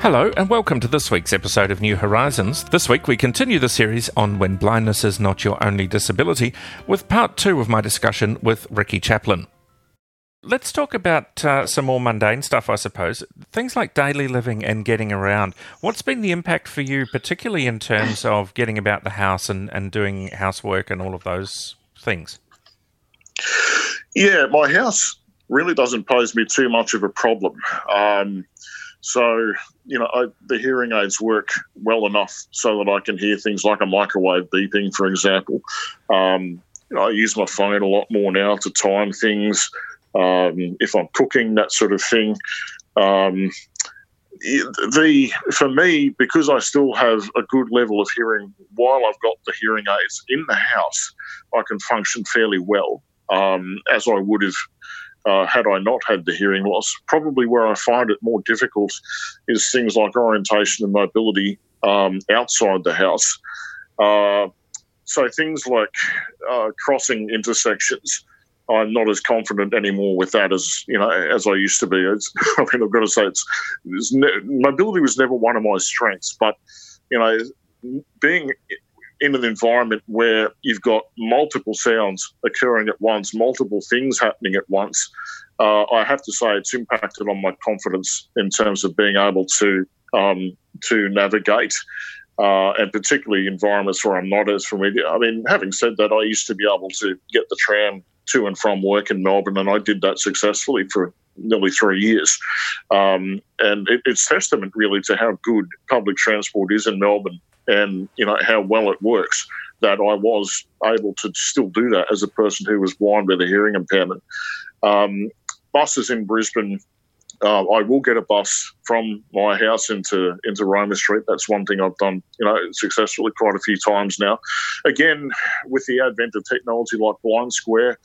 Hello, and welcome to this week's episode of New Horizons. This week we continue the series on When Blindness is Not Your Only Disability with part two of my discussion with Ricky Chaplin. Let's talk about uh, some more mundane stuff, I suppose. Things like daily living and getting around. What's been the impact for you, particularly in terms of getting about the house and, and doing housework and all of those things? Yeah, my house really doesn't pose me too much of a problem. Um, so, you know, I, the hearing aids work well enough so that I can hear things like a microwave beeping, for example. Um, you know, I use my phone a lot more now to time things. Um, if I'm cooking, that sort of thing. Um, the for me, because I still have a good level of hearing while I've got the hearing aids in the house, I can function fairly well um, as I would have uh, had I not had the hearing loss. Probably where I find it more difficult is things like orientation and mobility um, outside the house. Uh, so things like uh, crossing intersections. I'm not as confident anymore with that as you know as I used to be. It's, I mean, I've got to say, it's, it's ne- mobility was never one of my strengths, but you know, being in an environment where you've got multiple sounds occurring at once, multiple things happening at once, uh, I have to say it's impacted on my confidence in terms of being able to um, to navigate. Uh, and particularly environments where I'm not as familiar. I mean, having said that, I used to be able to get the tram to and from work in Melbourne, and I did that successfully for nearly three years. Um, and it, it's testament really to how good public transport is in Melbourne and you know how well it works that I was able to still do that as a person who was blind with a hearing impairment. Um, buses in Brisbane, uh, I will get a bus from my house into into Roma Street. That's one thing I've done, you know, successfully quite a few times now. Again, with the advent of technology like BlindSquare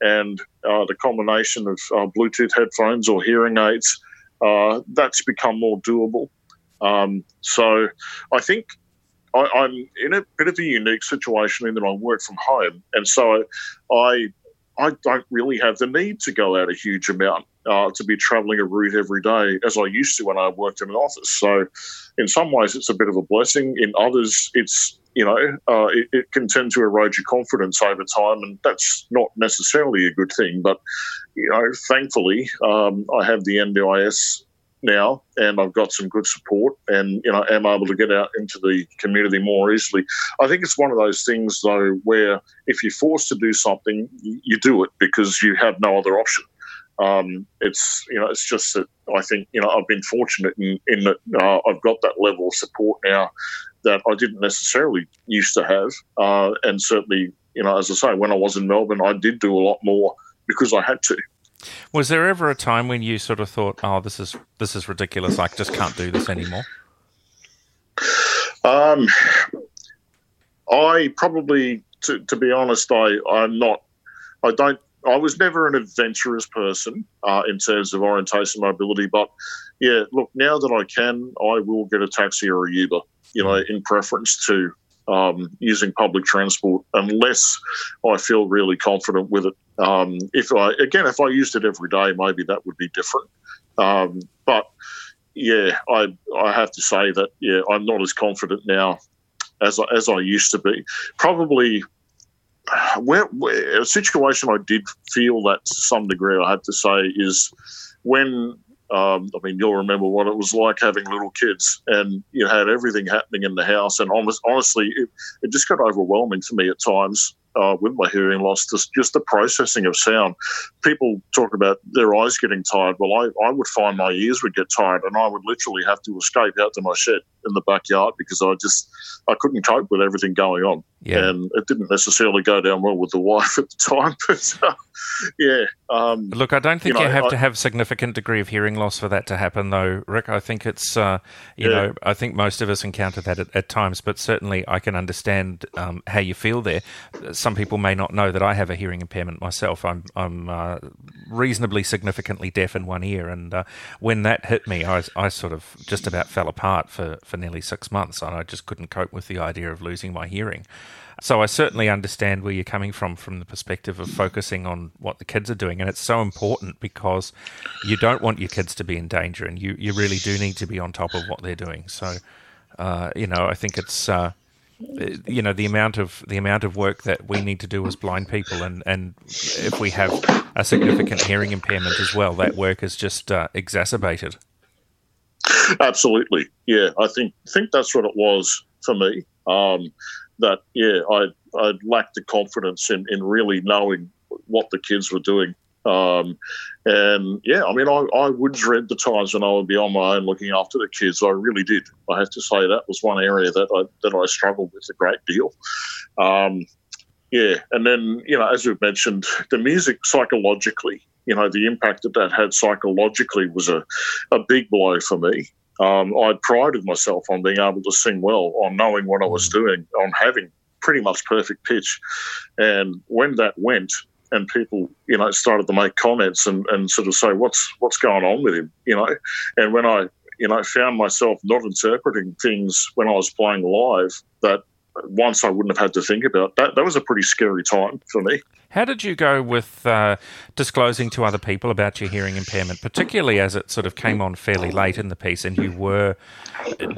and uh, the combination of uh, Bluetooth headphones or hearing aids, uh, that's become more doable. Um, so I think I, am in a bit of a unique situation in that I work from home, and so I I don't really have the need to go out a huge amount uh, to be travelling a route every day as I used to when I worked in an office. So, in some ways, it's a bit of a blessing. In others, it's you know uh, it, it, can tend to erode your confidence over time, and that's not necessarily a good thing. But you know, thankfully, um, I have the NDIS now, and I've got some good support, and you know, am able to get out into the community more easily. I think it's one of those things, though, where if you're forced to do something, you do it because you have no other option. Um, it's you know, it's just that I think you know I've been fortunate in, in that uh, I've got that level of support now that I didn't necessarily used to have, uh, and certainly you know, as I say, when I was in Melbourne, I did do a lot more because I had to. Was there ever a time when you sort of thought, "Oh, this is this is ridiculous. I just can't do this anymore"? Um, I probably, to, to be honest, I I'm not. I don't. I was never an adventurous person uh, in terms of orientation mobility, but yeah, look, now that I can, I will get a taxi or a Uber, you know, in preference to um, using public transport unless I feel really confident with it. Um, if I again, if I used it every day, maybe that would be different. Um, but yeah, I I have to say that yeah, I'm not as confident now as I, as I used to be. Probably. Where, where a situation I did feel that to some degree, I have to say, is when um, I mean, you'll remember what it was like having little kids, and you had everything happening in the house. And almost, honestly, it, it just got overwhelming for me at times uh, with my hearing loss. Just, just the processing of sound. People talk about their eyes getting tired. Well, I, I would find my ears would get tired, and I would literally have to escape out to my shed in the backyard because I just I couldn't cope with everything going on. Yeah. And it didn't necessarily go down well with the wife at the time. But uh, yeah. Um, Look, I don't think you, know, you have I, to have significant degree of hearing loss for that to happen, though, Rick. I think it's, uh, you yeah. know, I think most of us encounter that at, at times, but certainly I can understand um, how you feel there. Some people may not know that I have a hearing impairment myself. I'm, I'm uh, reasonably significantly deaf in one ear. And uh, when that hit me, I, I sort of just about fell apart for, for nearly six months. And I just couldn't cope with the idea of losing my hearing. So I certainly understand where you're coming from, from the perspective of focusing on what the kids are doing, and it's so important because you don't want your kids to be in danger, and you, you really do need to be on top of what they're doing. So, uh, you know, I think it's uh, you know the amount of the amount of work that we need to do as blind people, and and if we have a significant hearing impairment as well, that work is just uh, exacerbated. Absolutely, yeah. I think think that's what it was for me. Um, that yeah, I I lacked the confidence in in really knowing what the kids were doing. Um, and yeah, I mean, I, I would dread the times when I would be on my own looking after the kids. I really did. I have to say that was one area that I that I struggled with a great deal. Um, yeah, and then you know, as we've mentioned, the music psychologically, you know, the impact that that had psychologically was a, a big blow for me. Um, I prided myself on being able to sing well, on knowing what I was doing, on having pretty much perfect pitch. And when that went, and people, you know, started to make comments and, and sort of say, "What's what's going on with him?" You know, and when I, you know, found myself not interpreting things when I was playing live that once I wouldn't have had to think about that. That was a pretty scary time for me. How did you go with uh, disclosing to other people about your hearing impairment, particularly as it sort of came on fairly late in the piece, and you were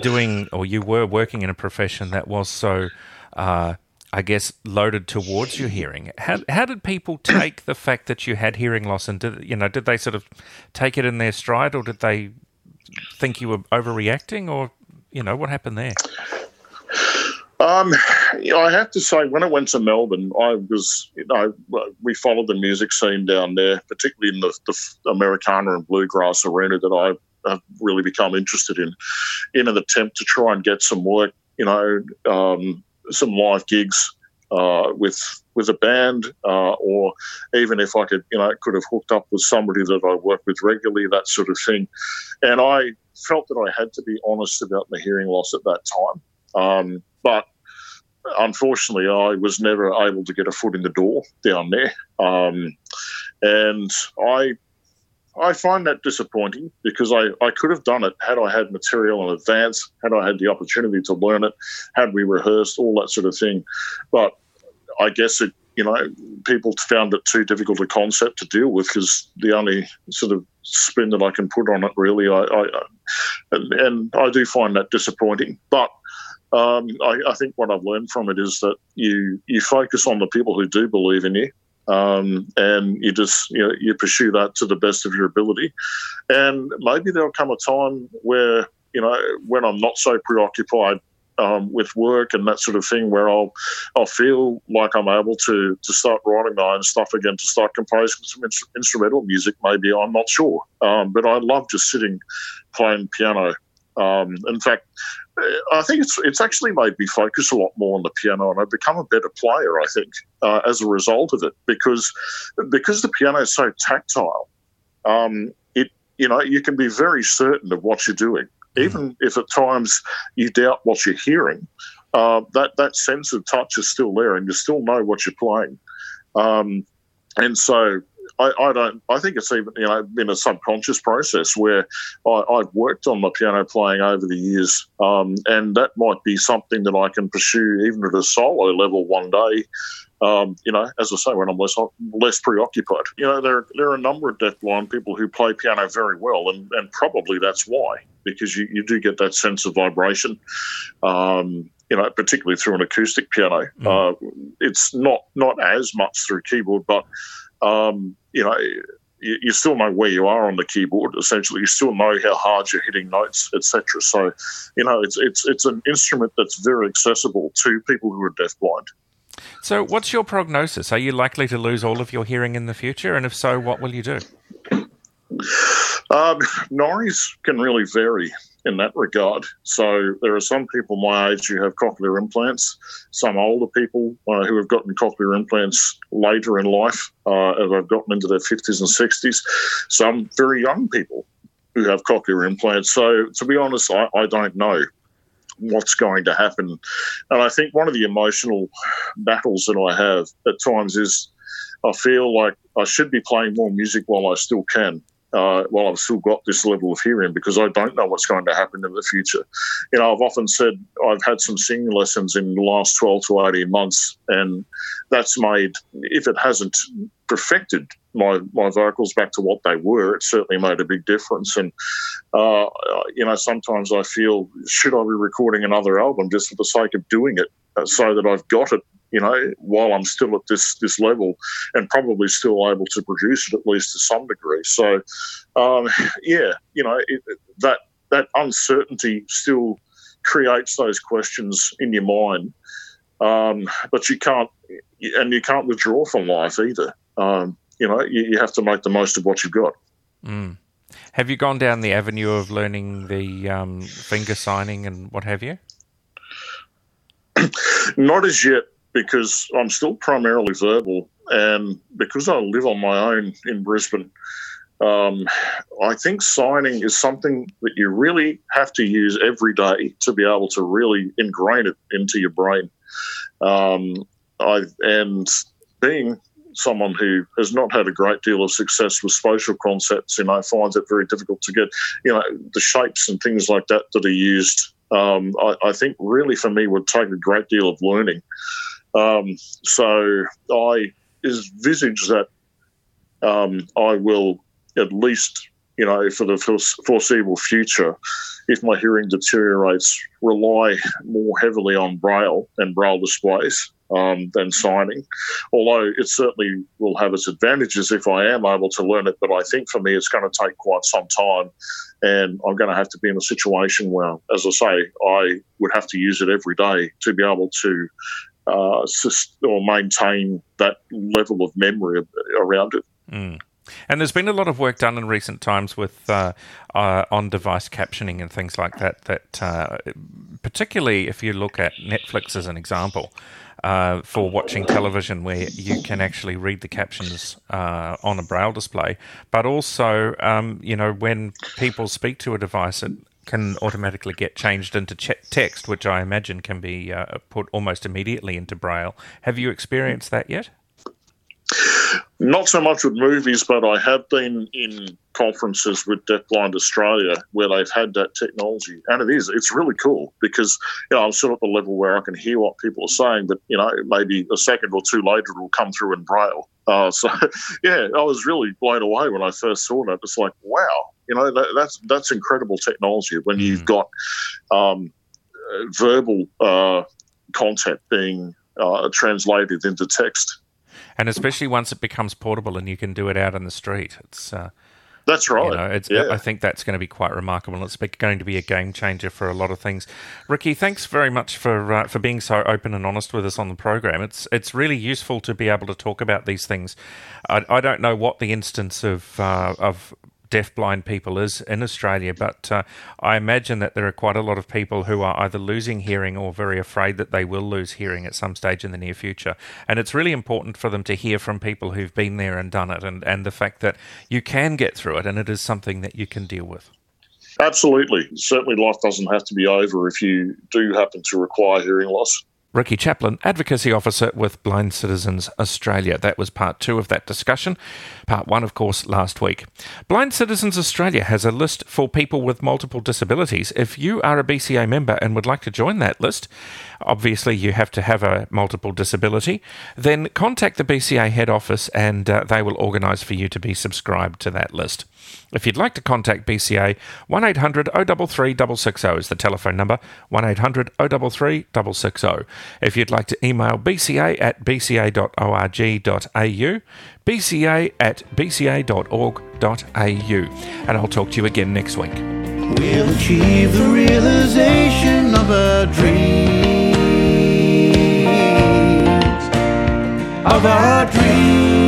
doing or you were working in a profession that was so. Uh, I guess loaded towards your hearing. How how did people take the fact that you had hearing loss, and did you know did they sort of take it in their stride, or did they think you were overreacting, or you know what happened there? Um, you know, I have to say, when I went to Melbourne, I was, you know, we followed the music scene down there, particularly in the, the Americana and bluegrass arena that I have really become interested in, in an attempt to try and get some work, you know, um, some live gigs uh, with with a band, uh, or even if I could, you know, could have hooked up with somebody that I work with regularly, that sort of thing. And I felt that I had to be honest about my hearing loss at that time. Um, but unfortunately, I was never able to get a foot in the door down there. Um, and I I find that disappointing because I, I could have done it had I had material in advance, had I had the opportunity to learn it, had we rehearsed, all that sort of thing. But I guess it, you know, people found it too difficult a concept to deal with because the only sort of spin that I can put on it really, I, I and, I do find that disappointing. But um, I, I, think what I've learned from it is that you you focus on the people who do believe in you, um, and you just you know you pursue that to the best of your ability, and maybe there'll come a time where you know when I'm not so preoccupied um, with work and that sort of thing, where I'll I'll feel like I'm able to to start writing my own stuff again, to start composing some in- instrumental music. Maybe I'm not sure, um, but I love just sitting playing piano. Um, in fact, I think it's it's actually made me focus a lot more on the piano, and I've become a better player. I think uh, as a result of it, because because the piano is so tactile, um, it you know you can be very certain of what you're doing, mm. even if at times you doubt what you're hearing. Uh, that that sense of touch is still there, and you still know what you're playing. Um, and so I, I, don't. I think it's even you know been a subconscious process where I, have worked on my piano playing over the years, um, and that might be something that I can pursue even at a solo level one day. Um, you know, as I say, when I'm less less preoccupied. You know, there there are a number of deafblind people who play piano very well, and, and probably that's why because you, you do get that sense of vibration. Um, you know, particularly through an acoustic piano. Mm. Uh, it's not not as much through keyboard, but um, you know, you, you, still know where you are on the keyboard. Essentially, you still know how hard you're hitting notes, etc. So, you know, it's it's it's an instrument that's very accessible to people who are deafblind. So, what's your prognosis? Are you likely to lose all of your hearing in the future? And if so, what will you do? Um, Norrie's can really vary. In that regard. So there are some people my age who have cochlear implants, some older people uh, who have gotten cochlear implants later in life, uh, as I've gotten into their 50s and 60s, some very young people who have cochlear implants. So to be honest, I, I don't know what's going to happen. And I think one of the emotional battles that I have at times is I feel like I should be playing more music while I still can. Uh, while I've still got this level of hearing, because I don't know what's going to happen in the future. You know, I've often said I've had some singing lessons in the last 12 to 18 months, and that's made, if it hasn't perfected my, my vocals back to what they were, it certainly made a big difference. And, uh, you know, sometimes I feel, should I be recording another album just for the sake of doing it uh, so that I've got it you know, while I'm still at this this level, and probably still able to produce it at least to some degree. So, um, yeah, you know, it, that that uncertainty still creates those questions in your mind, um, but you can't, and you can't withdraw from life either. Um, you know, you, you, have to make the most of what you've got. Mm. Have you gone down the avenue of learning the um, finger signing and what have you? Not as yet because I'm still primarily verbal, and because I live on my own in Brisbane, um, I think signing is something that you really have to use every day to be able to really ingrain it into your brain. Um, I and being someone who has not had a great deal of success with spatial concepts, you know, finds it very difficult to get, you know, the shapes and things like that that are used. Um, I, I, think really for me would take a great deal of learning. Um, so I envisage that um, I will at least, you know, for the foreseeable future, if my hearing deteriorates, rely more heavily on braille and braille displays um, than signing. Although it certainly will have its advantages if I am able to learn it, but I think for me it's going to take quite some time, and I'm going to have to be in a situation where, as I say, I would have to use it every day to be able to uh, or maintain that level of memory around it. Mm. And there's been a lot of work done in recent times with uh, uh, on-device captioning and things like that. That uh, particularly if you look at Netflix as an example uh, for watching television, where you can actually read the captions uh, on a braille display, but also um, you know when people speak to a device, it can automatically get changed into ch- text, which I imagine can be uh, put almost immediately into Braille. Have you experienced that yet? Not so much with movies, but I have been in conferences with Deafblind Australia where they've had that technology, and it is it's really cool because you know I'm still at the level where I can hear what people are saying, but you know maybe a second or two later it will come through in Braille. Uh, so yeah, I was really blown away when I first saw that. It's like wow, you know, that, that's that's incredible technology when mm. you've got um, verbal uh, content being uh, translated into text. And especially once it becomes portable and you can do it out in the street, it's. Uh, that's right. You know, it's, yeah. I think that's going to be quite remarkable. It's going to be a game changer for a lot of things. Ricky, thanks very much for uh, for being so open and honest with us on the program. It's it's really useful to be able to talk about these things. I, I don't know what the instance of uh, of deaf-blind people is in Australia, but uh, I imagine that there are quite a lot of people who are either losing hearing or very afraid that they will lose hearing at some stage in the near future. And it's really important for them to hear from people who've been there and done it, and, and the fact that you can get through it, and it is something that you can deal with. Absolutely. Certainly, life doesn't have to be over if you do happen to require hearing loss. Ricky Chaplin, Advocacy Officer with Blind Citizens Australia. That was part two of that discussion. Part one, of course, last week. Blind Citizens Australia has a list for people with multiple disabilities. If you are a BCA member and would like to join that list, obviously you have to have a multiple disability, then contact the BCA head office and uh, they will organise for you to be subscribed to that list. If you'd like to contact BCA, 1800 033 660 is the telephone number, 1800 033 660. If you'd like to email bca at bca.org.au, bca at bca.org.au. And I'll talk to you again next week. We'll achieve the realization of our dreams, of our dreams.